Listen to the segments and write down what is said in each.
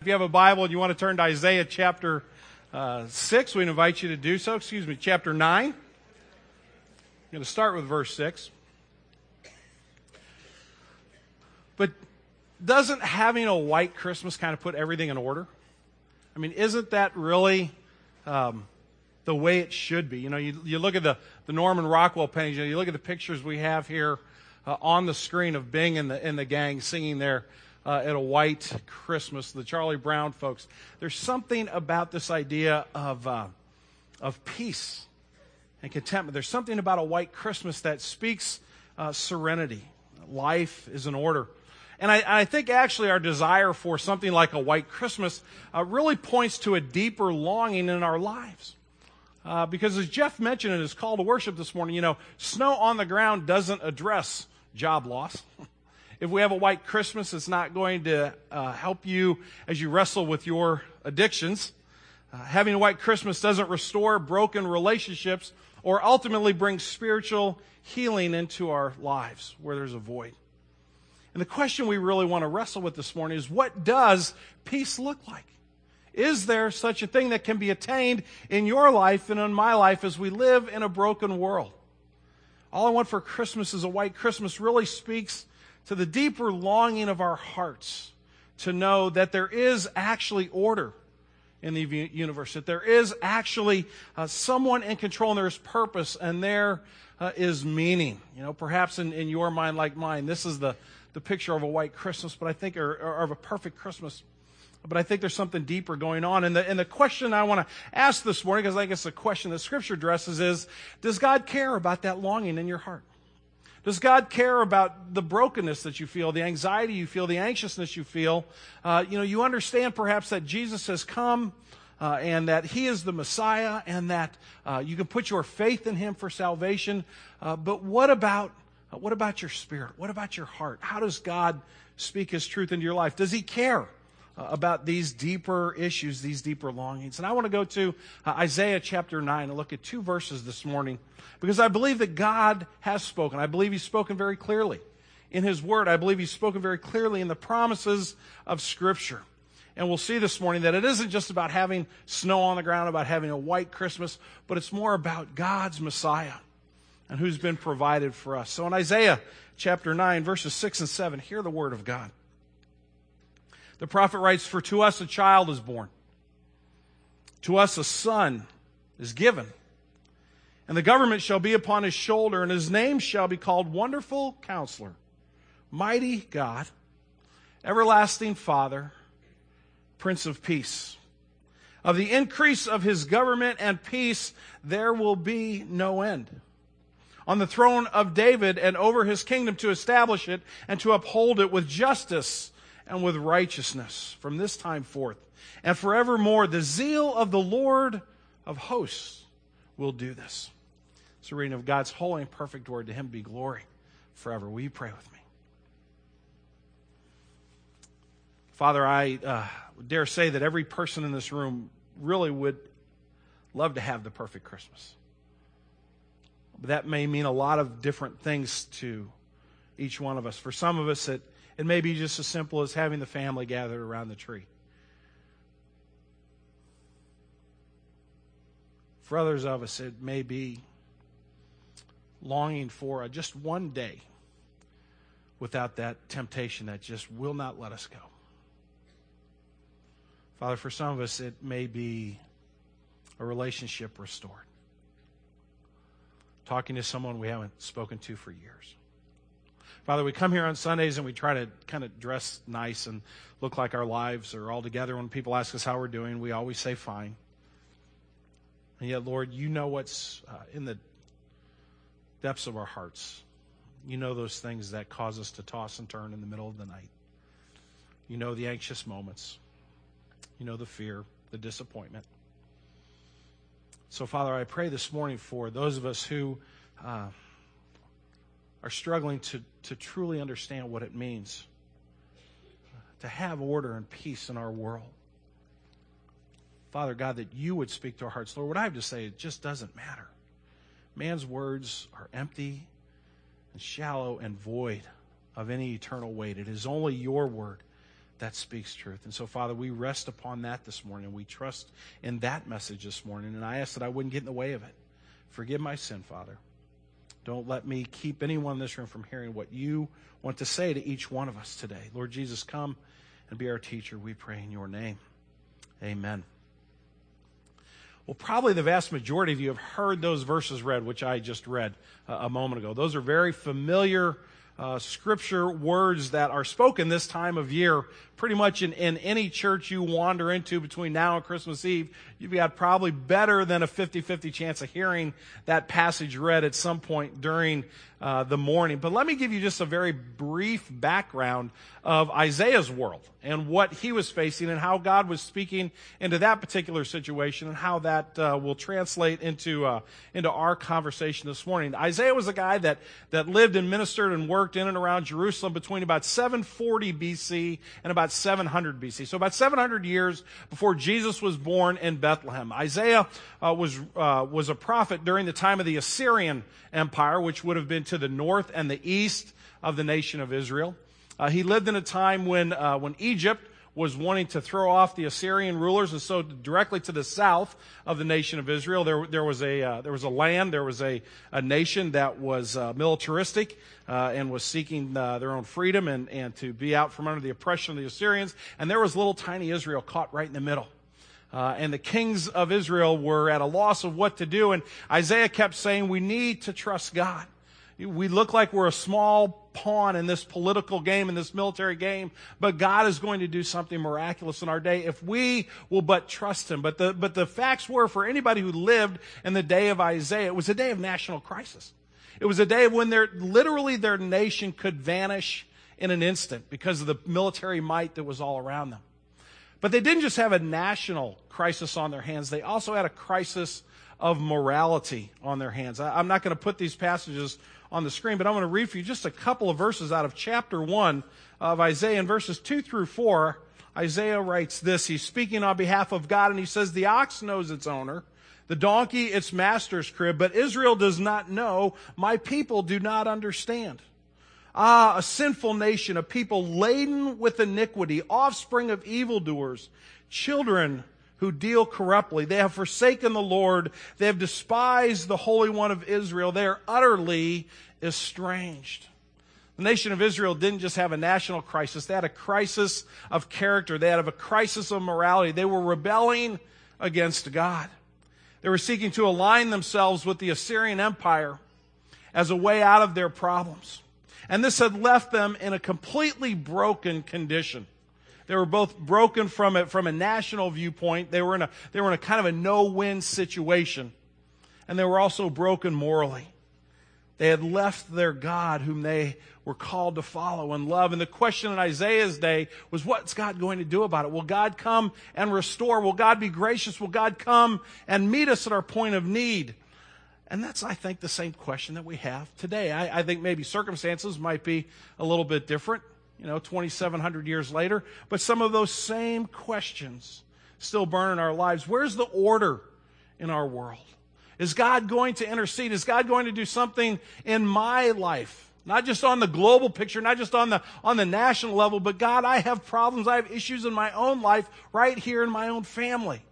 If you have a Bible and you want to turn to Isaiah chapter uh, 6, we invite you to do so. Excuse me, chapter 9. I'm going to start with verse 6. But doesn't having a white Christmas kind of put everything in order? I mean, isn't that really um, the way it should be? You know, you, you look at the, the Norman Rockwell paintings, you, know, you look at the pictures we have here uh, on the screen of Bing and the, and the gang singing there uh, at a white Christmas, the Charlie Brown folks. There's something about this idea of, uh, of peace and contentment. There's something about a white Christmas that speaks uh, serenity. Life is in order. And I, I, think actually our desire for something like a white Christmas uh, really points to a deeper longing in our lives. Uh, because as Jeff mentioned in his call to worship this morning, you know, snow on the ground doesn't address job loss. If we have a white Christmas, it's not going to uh, help you as you wrestle with your addictions. Uh, having a white Christmas doesn't restore broken relationships or ultimately bring spiritual healing into our lives where there's a void. And the question we really want to wrestle with this morning is what does peace look like? Is there such a thing that can be attained in your life and in my life as we live in a broken world? All I want for Christmas is a white Christmas really speaks to the deeper longing of our hearts to know that there is actually order in the universe, that there is actually uh, someone in control and there is purpose and there uh, is meaning. You know, perhaps in, in your mind, like mine, this is the, the picture of a white Christmas, but I think, or, or of a perfect Christmas. But I think there's something deeper going on. And the, and the question I want to ask this morning, because I guess the question that Scripture addresses is, does God care about that longing in your heart? Does God care about the brokenness that you feel, the anxiety you feel, the anxiousness you feel? Uh, you know, you understand perhaps that Jesus has come uh, and that He is the Messiah and that uh, you can put your faith in Him for salvation. Uh, but what about what about your spirit? What about your heart? How does God speak His truth into your life? Does He care? Uh, about these deeper issues, these deeper longings. And I want to go to Isaiah chapter 9 and look at two verses this morning because I believe that God has spoken. I believe He's spoken very clearly in His Word. I believe He's spoken very clearly in the promises of Scripture. And we'll see this morning that it isn't just about having snow on the ground, about having a white Christmas, but it's more about God's Messiah and who's been provided for us. So in Isaiah chapter 9, verses 6 and 7, hear the word of God. The prophet writes, For to us a child is born, to us a son is given and the government shall be upon his shoulder, and his name shall be called Wonderful Counselor, Mighty God, Everlasting Father, Prince of Peace. Of the increase of his government and peace, there will be no end. On the throne of David and over his kingdom to establish it and to uphold it with justice and with righteousness from this time forth and forevermore. The zeal of the Lord of hosts will do this. It's a reading of God's holy and perfect word. To him be glory forever. Will you pray with me? Father, I uh, dare say that every person in this room really would love to have the perfect Christmas. But that may mean a lot of different things to each one of us. For some of us, it, it may be just as simple as having the family gathered around the tree. For others of us, it may be longing for just one day without that temptation that just will not let us go. Father, for some of us, it may be a relationship restored. Talking to someone we haven't spoken to for years. Father, we come here on Sundays and we try to kind of dress nice and look like our lives are all together. When people ask us how we're doing, we always say fine. And yet, Lord, you know what's uh, in the depths of our hearts. You know those things that cause us to toss and turn in the middle of the night. You know the anxious moments. You know the fear, the disappointment. So, Father, I pray this morning for those of us who uh, are struggling to, to truly understand what it means to have order and peace in our world. Father God, that you would speak to our hearts. Lord, what I have to say, it just doesn't matter. Man's words are empty and shallow and void of any eternal weight. It is only your word that speaks truth. And so, Father, we rest upon that this morning. We trust in that message this morning. And I ask that I wouldn't get in the way of it. Forgive my sin, Father. Don't let me keep anyone in this room from hearing what you want to say to each one of us today. Lord Jesus, come and be our teacher. We pray in your name. Amen. Well, probably the vast majority of you have heard those verses read, which I just read a moment ago. Those are very familiar uh, scripture words that are spoken this time of year. Pretty much in, in any church you wander into between now and Christmas Eve, you've got probably better than a 50 50 chance of hearing that passage read at some point during uh, the morning. But let me give you just a very brief background of Isaiah's world and what he was facing and how God was speaking into that particular situation and how that uh, will translate into uh, into our conversation this morning. Isaiah was a guy that that lived and ministered and worked in and around Jerusalem between about 740 BC and about 700 BC. So about 700 years before Jesus was born in Bethlehem. Isaiah uh, was uh, was a prophet during the time of the Assyrian Empire, which would have been to the north and the east of the nation of Israel. Uh, he lived in a time when, uh, when Egypt was wanting to throw off the Assyrian rulers, and so directly to the south of the nation of Israel, there, there was a uh, there was a land, there was a, a nation that was uh, militaristic uh, and was seeking uh, their own freedom and, and to be out from under the oppression of the Assyrians, and there was little tiny Israel caught right in the middle. Uh, and the kings of Israel were at a loss of what to do, and Isaiah kept saying, "We need to trust God." we look like we're a small pawn in this political game, in this military game, but God is going to do something miraculous in our day if we will but trust Him. But the, but the facts were for anybody who lived in the day of Isaiah, it was a day of national crisis. It was a day when their, literally their nation could vanish in an instant because of the military might that was all around them. But they didn't just have a national crisis on their hands, they also had a crisis of morality on their hands. I, I'm not going to put these passages on the screen, but I'm going to read for you just a couple of verses out of chapter 1 of Isaiah. In verses 2 through 4, Isaiah writes this. He's speaking on behalf of God, and he says, The ox knows its owner, the donkey its master's crib, but Israel does not know. My people do not understand. Ah, a sinful nation, a people laden with iniquity, offspring of evildoers, children who deal corruptly. They have forsaken the Lord. They have despised the Holy One of Israel. They are utterly estranged. The nation of Israel didn't just have a national crisis, they had a crisis of character, they had a crisis of morality. They were rebelling against God. They were seeking to align themselves with the Assyrian Empire as a way out of their problems. And this had left them in a completely broken condition. They were both broken from a, from a national viewpoint. They were in a, they were in a kind of a no-win situation. And they were also broken morally. They had left their God whom they were called to follow and love. And the question in Isaiah's day was, what's God going to do about it? Will God come and restore? Will God be gracious? Will God come and meet us at our point of need? And that's, I think, the same question that we have today. I, I think maybe circumstances might be a little bit different you know, 2,700 years later. But some of those same questions still burn in our lives. Where's the order in our world? Is God going to intercede? Is God going to do something in my life? Not just on the global picture, not just on the, on the national level, but God, I have problems. I have issues in my own life right here in my own family.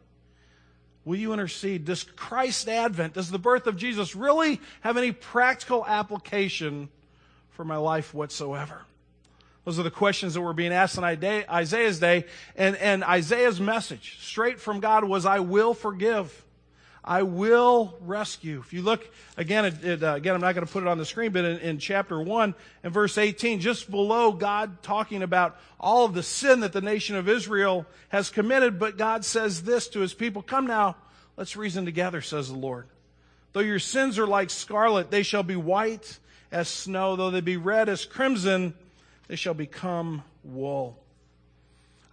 Will you intercede? Does Christ's advent, does the birth of Jesus really have any practical application for my life whatsoever? Those are the questions that were being asked in Isaiah's day. And, and Isaiah's message, straight from God, was, I will forgive. I will rescue. If you look again, it, it, uh, again, I'm not going to put it on the screen, but in, in chapter 1 and verse 18, just below God talking about all of the sin that the nation of Israel has committed, but God says this to his people Come now, let's reason together, says the Lord. Though your sins are like scarlet, they shall be white as snow. Though they be red as crimson, they shall become wool.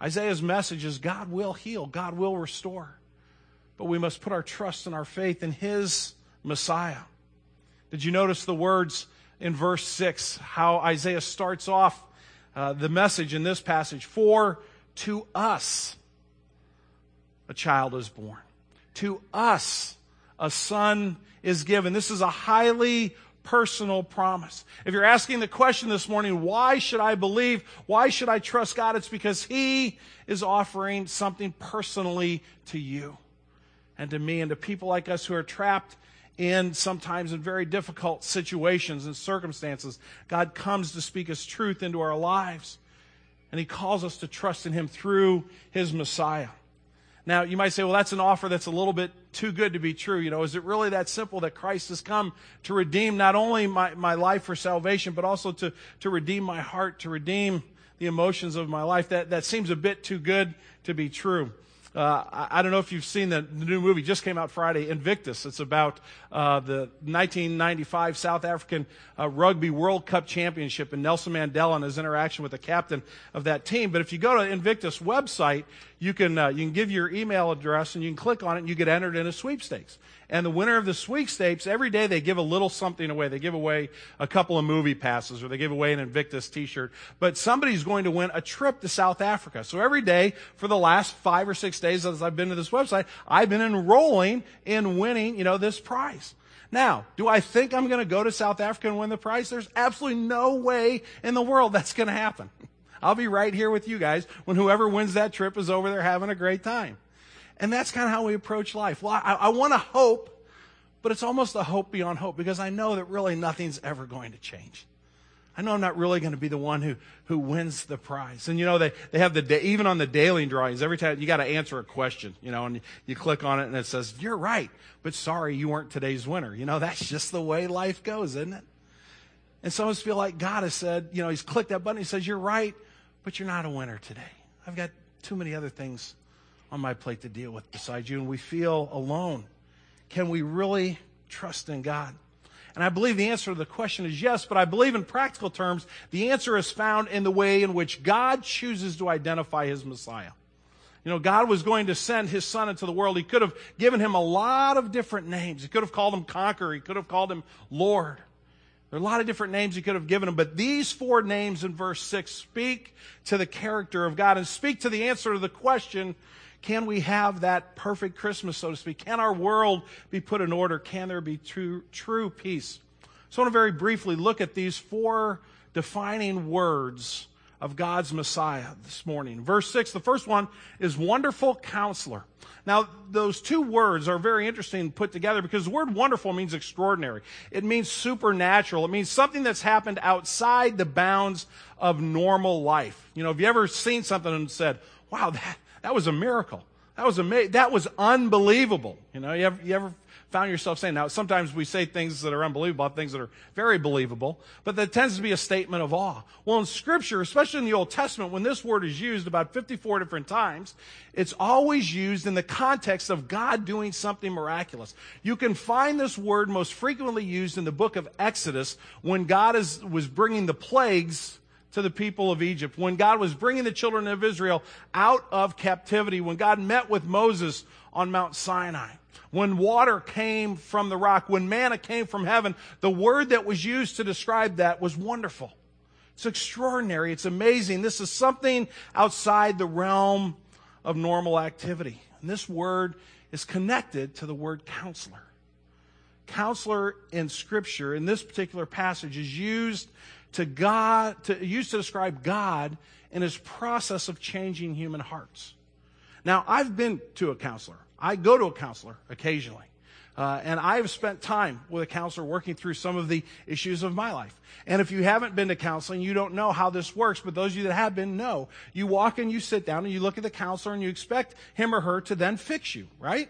Isaiah's message is God will heal, God will restore. But we must put our trust and our faith in His Messiah. Did you notice the words in verse 6, how Isaiah starts off uh, the message in this passage? For to us a child is born, to us a son is given. This is a highly personal promise. If you're asking the question this morning, why should I believe? Why should I trust God? It's because He is offering something personally to you and to me and to people like us who are trapped in sometimes in very difficult situations and circumstances. God comes to speak His truth into our lives and He calls us to trust in Him through His Messiah. Now, you might say, well, that's an offer that's a little bit too good to be true. You know, is it really that simple that Christ has come to redeem not only my, my life for salvation, but also to, to redeem my heart, to redeem the emotions of my life? That, that seems a bit too good to be true. Uh, I, I, don't know if you've seen the, the, new movie, just came out Friday, Invictus. It's about uh, the 1995 South African uh, Rugby World Cup Championship and Nelson Mandela and his interaction with the captain of that team. But if you go to Invictus website, you can, uh, you can give your email address and you can click on it and you get entered in a sweepstakes. And the winner of the sweepstakes, every day they give a little something away. They give away a couple of movie passes or they give away an Invictus t-shirt. But somebody's going to win a trip to South Africa. So every day for the last five or six days as I've been to this website, I've been enrolling in winning, you know, this prize. Now, do I think I'm going to go to South Africa and win the prize? There's absolutely no way in the world that's going to happen. I'll be right here with you guys when whoever wins that trip is over there having a great time. And that's kind of how we approach life. Well, I, I want to hope, but it's almost a hope beyond hope because I know that really nothing's ever going to change. I know I'm not really going to be the one who, who wins the prize. And you know, they, they have the, even on the daily drawings, every time you got to answer a question, you know, and you, you click on it and it says, you're right, but sorry, you weren't today's winner. You know, that's just the way life goes, isn't it? And some of us feel like God has said, you know, he's clicked that button. He says, you're right, but you're not a winner today. I've got too many other things on my plate to deal with besides you, and we feel alone. Can we really trust in God? And I believe the answer to the question is yes, but I believe in practical terms, the answer is found in the way in which God chooses to identify his Messiah. You know, God was going to send his son into the world. He could have given him a lot of different names. He could have called him Conqueror. He could have called him Lord. There are a lot of different names he could have given him, but these four names in verse 6 speak to the character of God and speak to the answer to the question can we have that perfect Christmas, so to speak? Can our world be put in order? Can there be true, true peace? So I want to very briefly look at these four defining words of God's Messiah this morning. Verse 6, the first one is wonderful counselor. Now, those two words are very interesting put together because the word wonderful means extraordinary. It means supernatural. It means something that's happened outside the bounds of normal life. You know, have you ever seen something and said, wow, that, that was a miracle. That was amazing. That was unbelievable. You know, you ever, you ever found yourself saying, now sometimes we say things that are unbelievable, things that are very believable, but that tends to be a statement of awe. Well, in scripture, especially in the Old Testament, when this word is used about 54 different times, it's always used in the context of God doing something miraculous. You can find this word most frequently used in the book of Exodus when God is, was bringing the plagues to the people of Egypt, when God was bringing the children of Israel out of captivity, when God met with Moses on Mount Sinai, when water came from the rock, when manna came from heaven, the word that was used to describe that was wonderful. It's extraordinary. It's amazing. This is something outside the realm of normal activity. And this word is connected to the word counselor. Counselor in scripture, in this particular passage, is used to God, to, used to describe God in his process of changing human hearts. Now, I've been to a counselor. I go to a counselor occasionally. Uh, and I've spent time with a counselor working through some of the issues of my life. And if you haven't been to counseling, you don't know how this works, but those of you that have been know. You walk and you sit down and you look at the counselor and you expect him or her to then fix you, right?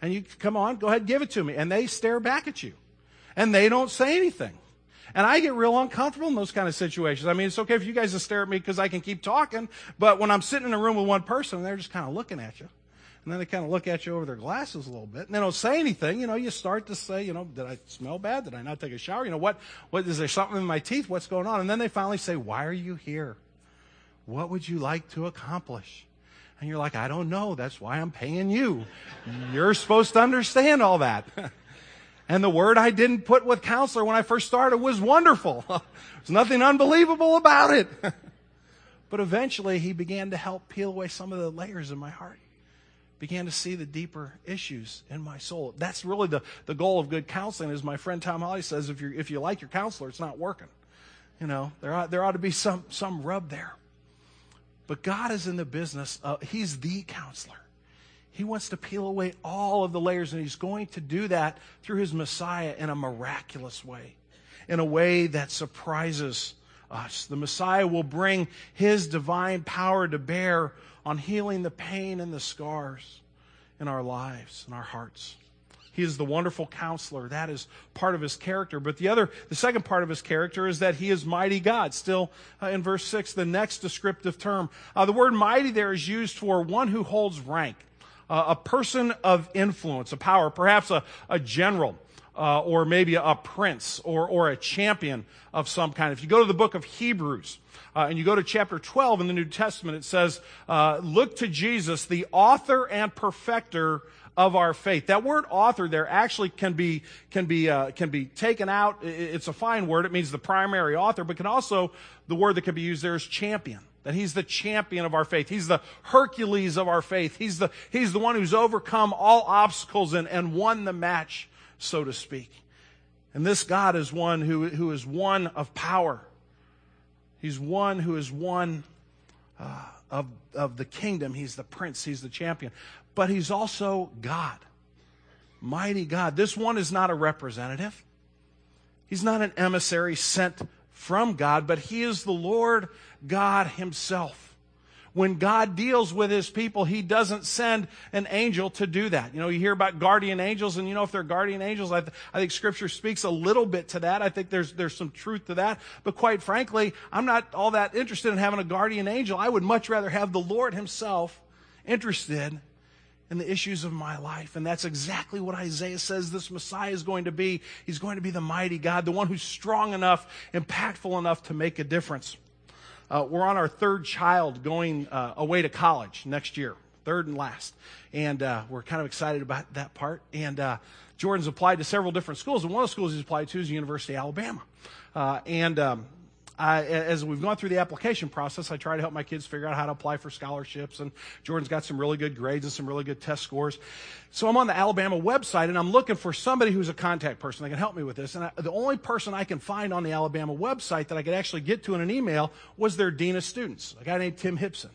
And you come on, go ahead, give it to me. And they stare back at you. And they don't say anything. And I get real uncomfortable in those kind of situations. I mean, it's okay if you guys just stare at me because I can keep talking, but when I'm sitting in a room with one person, they're just kind of looking at you. And then they kind of look at you over their glasses a little bit, and they don't say anything. You know, you start to say, you know, did I smell bad? Did I not take a shower? You know, what, what, is there something in my teeth? What's going on? And then they finally say, why are you here? What would you like to accomplish? And you're like, I don't know. That's why I'm paying you. You're supposed to understand all that. And the word I didn't put with counselor when I first started was wonderful. There's nothing unbelievable about it. but eventually he began to help peel away some of the layers in my heart. Began to see the deeper issues in my soul. That's really the, the goal of good counseling, as my friend Tom Holly says, if, you if you like your counselor, it's not working. You know, there ought, there ought to be some, some rub there. But God is in the business, of, He's the counselor. He wants to peel away all of the layers, and He's going to do that through His Messiah in a miraculous way, in a way that surprises us. The Messiah will bring His divine power to bear on healing the pain and the scars in our lives and our hearts. He is the wonderful counselor. That is part of his character. But the other, the second part of his character is that he is mighty God. Still uh, in verse 6, the next descriptive term. Uh, the word mighty there is used for one who holds rank, uh, a person of influence, a power, perhaps a, a general. Uh, or maybe a prince or, or a champion of some kind. If you go to the book of Hebrews, uh, and you go to chapter 12 in the New Testament, it says, uh, Look to Jesus, the author and perfecter of our faith. That word author there actually can be, can be, uh, can be taken out. It's a fine word. It means the primary author, but can also, the word that can be used there is champion. That he's the champion of our faith. He's the Hercules of our faith. He's the, he's the one who's overcome all obstacles and, and won the match, so to speak. And this God is one who, who is one of power. He's one who is one uh, of, of the kingdom. He's the prince. He's the champion but he's also God. Mighty God. This one is not a representative. He's not an emissary sent from God, but he is the Lord God himself. When God deals with his people, he doesn't send an angel to do that. You know, you hear about guardian angels, and you know, if they're guardian angels, I, th- I think scripture speaks a little bit to that. I think there's, there's some truth to that. But quite frankly, I'm not all that interested in having a guardian angel. I would much rather have the Lord himself interested and the issues of my life. And that's exactly what Isaiah says this Messiah is going to be. He's going to be the mighty God, the one who's strong enough, impactful enough to make a difference. Uh, we're on our third child going uh, away to college next year, third and last. And uh, we're kind of excited about that part. And uh, Jordan's applied to several different schools. And one of the schools he's applied to is the University of Alabama. Uh, and um, I, as we've gone through the application process, I try to help my kids figure out how to apply for scholarships. And Jordan's got some really good grades and some really good test scores. So I'm on the Alabama website and I'm looking for somebody who's a contact person that can help me with this. And I, the only person I can find on the Alabama website that I could actually get to in an email was their dean of students, a guy named Tim Hebson.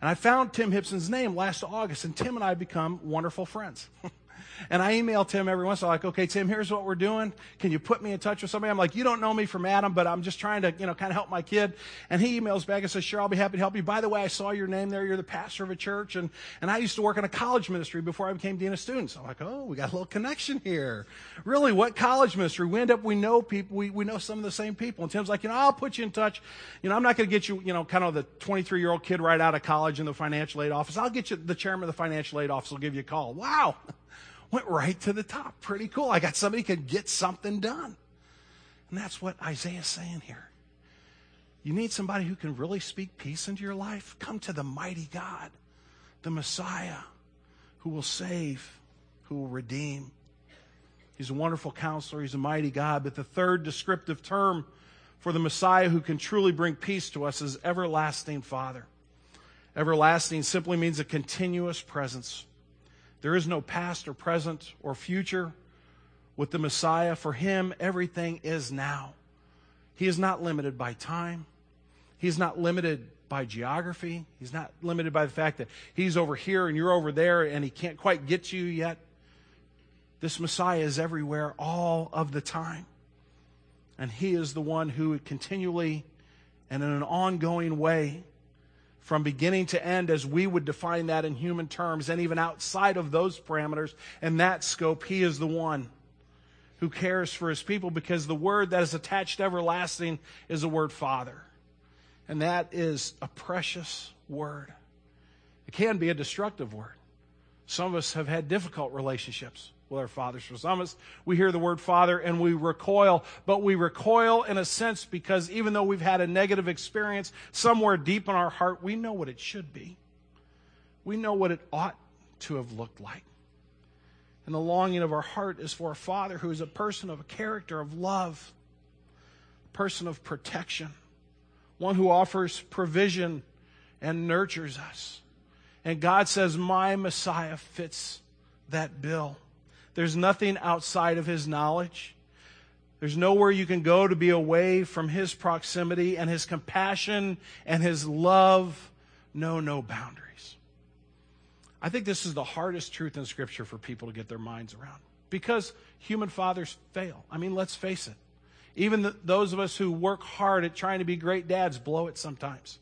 And I found Tim Hebson's name last August, and Tim and I become wonderful friends. And I email Tim every once in a while, like, okay, Tim, here's what we're doing. Can you put me in touch with somebody? I'm like, you don't know me from Adam, but I'm just trying to, you know, kind of help my kid. And he emails back and says, sure, I'll be happy to help you. By the way, I saw your name there. You're the pastor of a church. And, and I used to work in a college ministry before I became dean of students. I'm like, oh, we got a little connection here. Really, what college ministry? We end up, we know people, we, we know some of the same people. And Tim's like, you know, I'll put you in touch. You know, I'm not going to get you, you know, kind of the 23 year old kid right out of college in the financial aid office. I'll get you, the chairman of the financial aid office will give you a call. Wow. Went right to the top. Pretty cool. I got somebody can get something done. And that's what Isaiah's saying here. You need somebody who can really speak peace into your life? Come to the mighty God, the Messiah, who will save, who will redeem. He's a wonderful counselor. He's a mighty God. But the third descriptive term for the Messiah who can truly bring peace to us is everlasting Father. Everlasting simply means a continuous presence. There is no past or present or future with the Messiah. For him, everything is now. He is not limited by time. He's not limited by geography. He's not limited by the fact that he's over here and you're over there and he can't quite get you yet. This Messiah is everywhere all of the time. And he is the one who continually and in an ongoing way from beginning to end as we would define that in human terms, and even outside of those parameters and that scope, He is the one who cares for His people because the word that is attached everlasting is the word Father. And that is a precious word. It can be a destructive word. Some of us have had difficult relationships with our fathers. For some of us, we hear the word father and we recoil, but we recoil in a sense because even though we've had a negative experience somewhere deep in our heart, we know what it should be. We know what it ought to have looked like. And the longing of our heart is for a father who is a person of a character of love, a person of protection, one who offers provision and nurtures us And God says, My Messiah fits that bill. There's nothing outside of his knowledge. There's nowhere you can go to be away from his proximity and his compassion and his love know no boundaries. I think this is the hardest truth in Scripture for people to get their minds around because human fathers fail. I mean, let's face it. Even the, those of us who work hard at trying to be great dads blow it sometimes.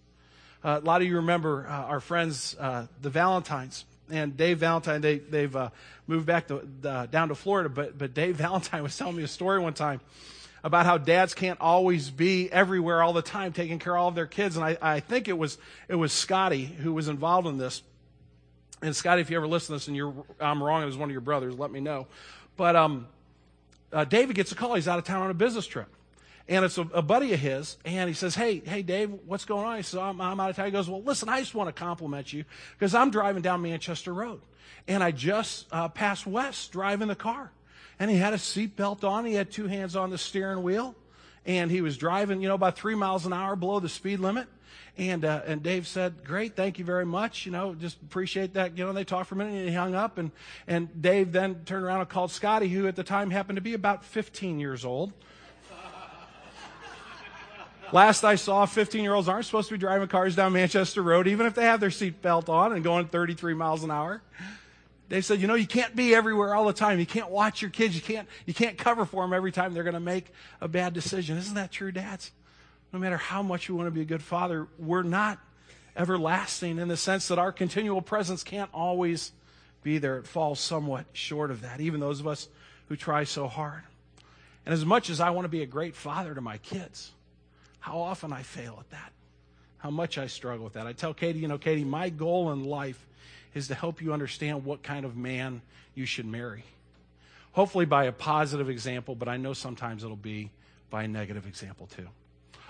Uh, a lot of you remember uh, our friends, uh, the Valentines, and Dave Valentine. They, they've uh, moved back to, uh, down to Florida, but, but Dave Valentine was telling me a story one time about how dads can't always be everywhere all the time taking care of all of their kids. And I, I think it was, it was Scotty who was involved in this. And Scotty, if you ever listen to this and you're, I'm wrong, it was one of your brothers, let me know. But um, uh, David gets a call. He's out of town on a business trip. And it's a, a, buddy of his, and he says, Hey, hey, Dave, what's going on? He says, I'm, I'm out of town. He goes, Well, listen, I just want to compliment you because I'm driving down Manchester Road. And I just uh, passed West driving the car. And he had a seatbelt on. He had two hands on the steering wheel. And he was driving, you know, about three miles an hour below the speed limit. And, uh, and Dave said, great, thank you very much. You know, just appreciate that. You know, they talked for a minute and he hung up. And, and Dave then turned around and called Scotty, who at the time happened to be about 15 years old. Last I saw, 15 year olds aren't supposed to be driving cars down Manchester Road, even if they have their seatbelt on and going 33 miles an hour. They said, you know, you can't be everywhere all the time. You can't watch your kids. You can't, you can't cover for them every time they're going to make a bad decision. Isn't that true, dads? no matter how much we want to be a good father, we're not everlasting in the sense that our continual presence can't always be there. It falls somewhat short of that, even those of us who try so hard. And as much as I want to be a great father to my kids, how often I fail at that, how much I struggle with that. I tell Katie, you know, Katie, my goal in life is to help you understand what kind of man you should marry. Hopefully by a positive example, but I know sometimes it'll be by a negative example too.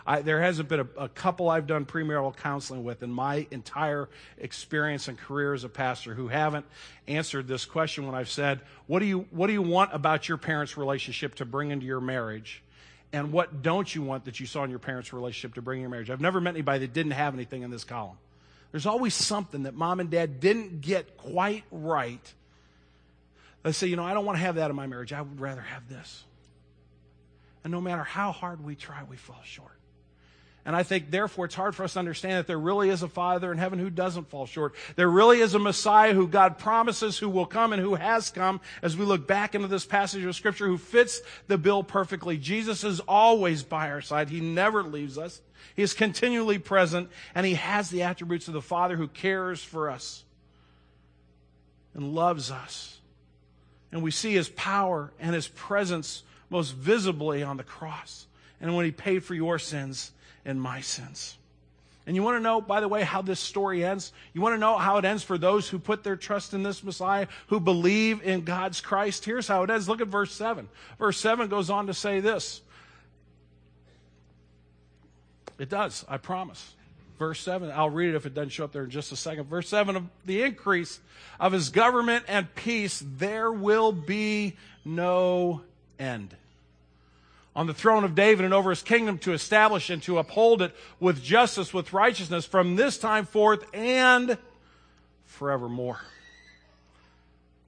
I, there hasn't been a, a, couple I've done premarital counseling with in my entire experience and career as a pastor who haven't answered this question when I've said, what do you, what do you want about your parents' relationship to bring into your marriage? And what don't you want that you saw in your parents' relationship to bring your marriage? I've never met anybody that didn't have anything in this column. There's always something that mom and dad didn't get quite right. They say, you know, I don't want to have that in my marriage. I would rather have this. And no matter how hard we try, we fall short. And I think, therefore, it's hard for us to understand that there really is a Father in heaven who doesn't fall short. There really is a Messiah who God promises who will come and who has come as we look back into this passage of Scripture who fits the bill perfectly. Jesus is always by our side. He never leaves us. He is continually present and he has the attributes of the Father who cares for us and loves us. And we see his power and his presence most visibly on the cross. And when he paid for your sins, and my sins. And you want to know, by the way, how this story ends? You want to know how it ends for those who put their trust in this Messiah, who believe in God's Christ? Here's how it ends. Look at verse 7. Verse 7 goes on to say this. It does, I promise. Verse 7, I'll read it if it doesn't show up there in just a second. Verse 7 of the increase of his government and peace, there will be no end on the throne of David and over his kingdom to establish and to uphold it with justice, with righteousness from this time forth and forevermore.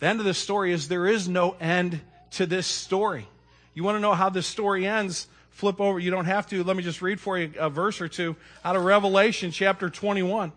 The end of this story is there is no end to this story. You want to know how this story ends? Flip over. You don't have to. Let me just read for you a verse or two out of Revelation chapter 21,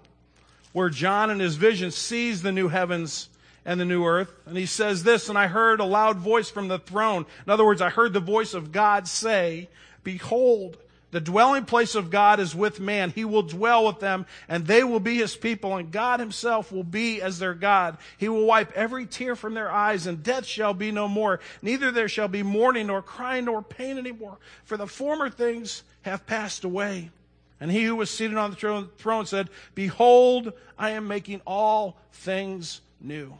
where John in his vision sees the new heavens and the new earth. And he says this, and I heard a loud voice from the throne. In other words, I heard the voice of God say, Behold, the dwelling place of God is with man. He will dwell with them, and they will be his people, and God himself will be as their God. He will wipe every tear from their eyes, and death shall be no more. Neither there shall be mourning, nor crying, nor pain anymore, for the former things have passed away. And he who was seated on the throne said, Behold, I am making all things new.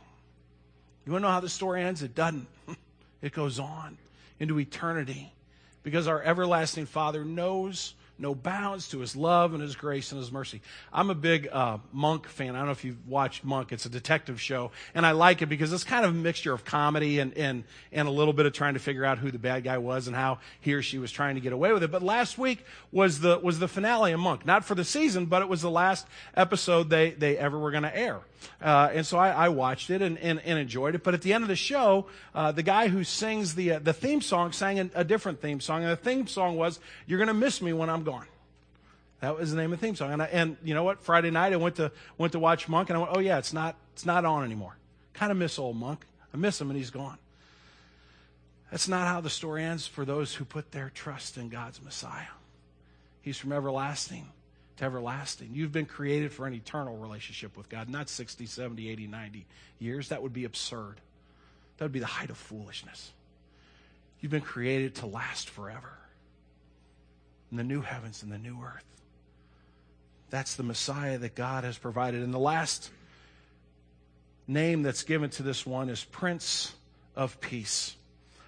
You want to know how the story ends? It doesn't. It goes on into eternity because our everlasting Father knows no bounds to his love and his grace and his mercy. I'm a big uh, Monk fan. I don't know if you've watched Monk. It's a detective show, and I like it because it's kind of a mixture of comedy and, and, and a little bit of trying to figure out who the bad guy was and how he or she was trying to get away with it. But last week was the, was the finale of Monk. Not for the season, but it was the last episode they, they ever were going to air. Uh, and so I, I watched it and, and, and, enjoyed it. But at the end of the show, uh, the guy who sings the, uh, the theme song sang a, a different theme song. And the theme song was, You're going to miss me when I'm gone. That was the name of the theme song. And, I, and you know what? Friday night, I went to, went to watch Monk, and I went, oh, yeah, it's not, it's not on anymore. Kind of miss old Monk. I miss him, and he's gone. That's not how the story ends for those who put their trust in God's Messiah. He's from everlasting to everlasting. You've been created for an eternal relationship with God, not 60, 70, 80, 90 years. That would be absurd. That would be the height of foolishness. You've been created to last forever in the new heavens and the new earth. That's the Messiah that God has provided. And the last name that's given to this one is Prince of Peace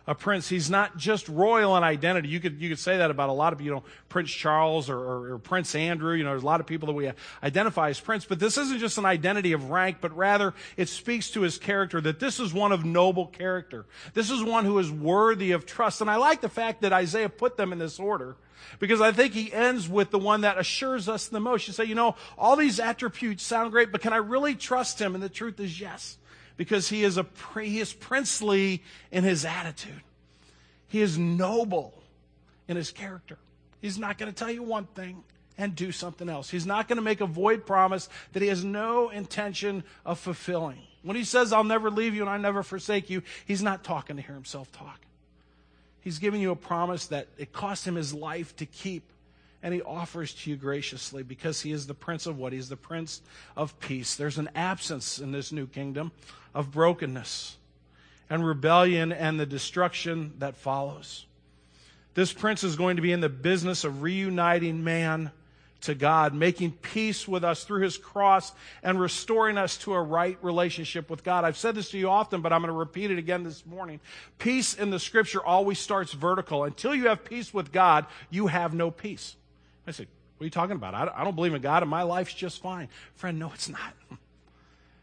a prince. He's not just royal in identity. You could, you could say that about a lot of, you know, Prince Charles or, or, or, Prince Andrew. You know, there's a lot of people that we uh, identify as prince, but this isn't just an identity of rank, but rather it speaks to his character that this is one of noble character. This is one who is worthy of trust. And I like the fact that Isaiah put them in this order because I think he ends with the one that assures us the most. You say, you know, all these attributes sound great, but can I really trust him? And the truth is yes because he is, a, he is princely in his attitude. He is noble in his character. He's not going to tell you one thing and do something else. He's not going to make a void promise that he has no intention of fulfilling. When he says, I'll never leave you and I never forsake you, he's not talking to hear himself talk. He's giving you a promise that it cost him his life to keep and he offers to you graciously because he is the prince of what? He's the prince of peace. There's an absence in this new kingdom of brokenness and rebellion and the destruction that follows. This prince is going to be in the business of reuniting man to God, making peace with us through his cross and restoring us to a right relationship with God. I've said this to you often, but I'm going to repeat it again this morning. Peace in the scripture always starts vertical. Until you have peace with God, you have no peace. I said, what are you talking about? I don't believe in God and my life's just fine. Friend, no, it's not.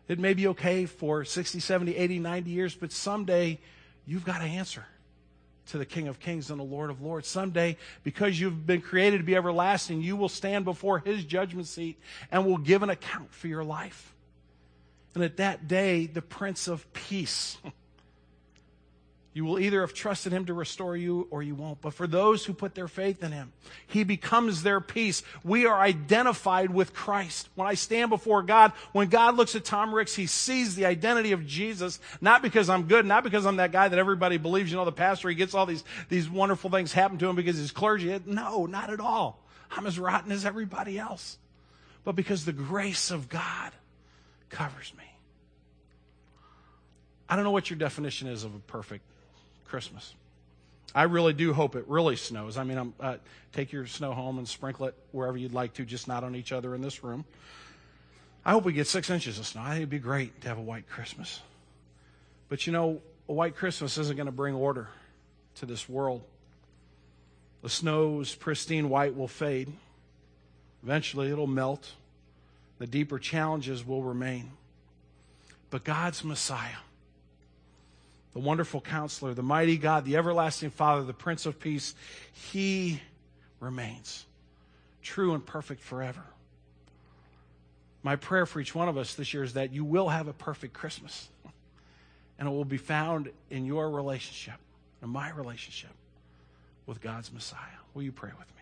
It may be okay for 60, 70, 80, 90 years, but someday you've got to answer to the King of Kings and the Lord of Lords. Someday, because you've been created to be everlasting, you will stand before His judgment seat and will give an account for your life. And at that day, the Prince of Peace You will either have trusted him to restore you or you won't. But for those who put their faith in him, he becomes their peace. We are identified with Christ. When I stand before God, when God looks at Tom Ricks, he sees the identity of Jesus, not because I'm good, not because I'm that guy that everybody believes, you know, the pastor, he gets all these, these wonderful things happen to him because he's clergy. No, not at all. I'm as rotten as everybody else. But because the grace of God covers me. I don't know what your definition is of a perfect Christmas. I really do hope it really snows. I mean, uh, take your snow home and sprinkle it wherever you'd like to, just not on each other in this room. I hope we get six inches of snow. It'd be great to have a white Christmas. But you know, a white Christmas isn't going to bring order to this world. The snow's pristine white will fade. Eventually, it'll melt. The deeper challenges will remain. But God's Messiah the wonderful counselor, the mighty God, the everlasting Father, the Prince of Peace, he remains true and perfect forever. My prayer for each one of us this year is that you will have a perfect Christmas. And it will be found in your relationship, in my relationship with God's Messiah. Will you pray with me?